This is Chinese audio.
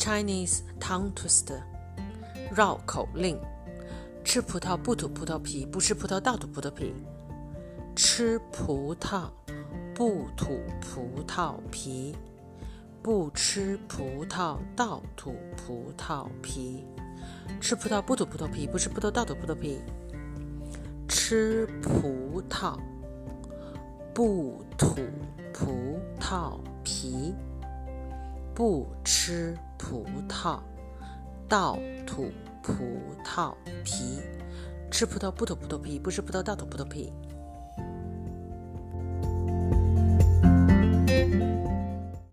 Chinese tongue twister，绕口令。吃葡萄不吐葡萄皮，不吃葡萄倒吐葡萄皮。吃葡萄不吐葡萄皮，不吃葡萄倒吐葡萄皮。吃葡萄不吐葡萄皮，不吃葡萄倒吐葡萄皮。吃葡萄不吐葡萄皮，不吃葡萄倒吐葡萄皮。吃葡萄不吐葡萄皮，不吃葡萄倒吐葡萄皮。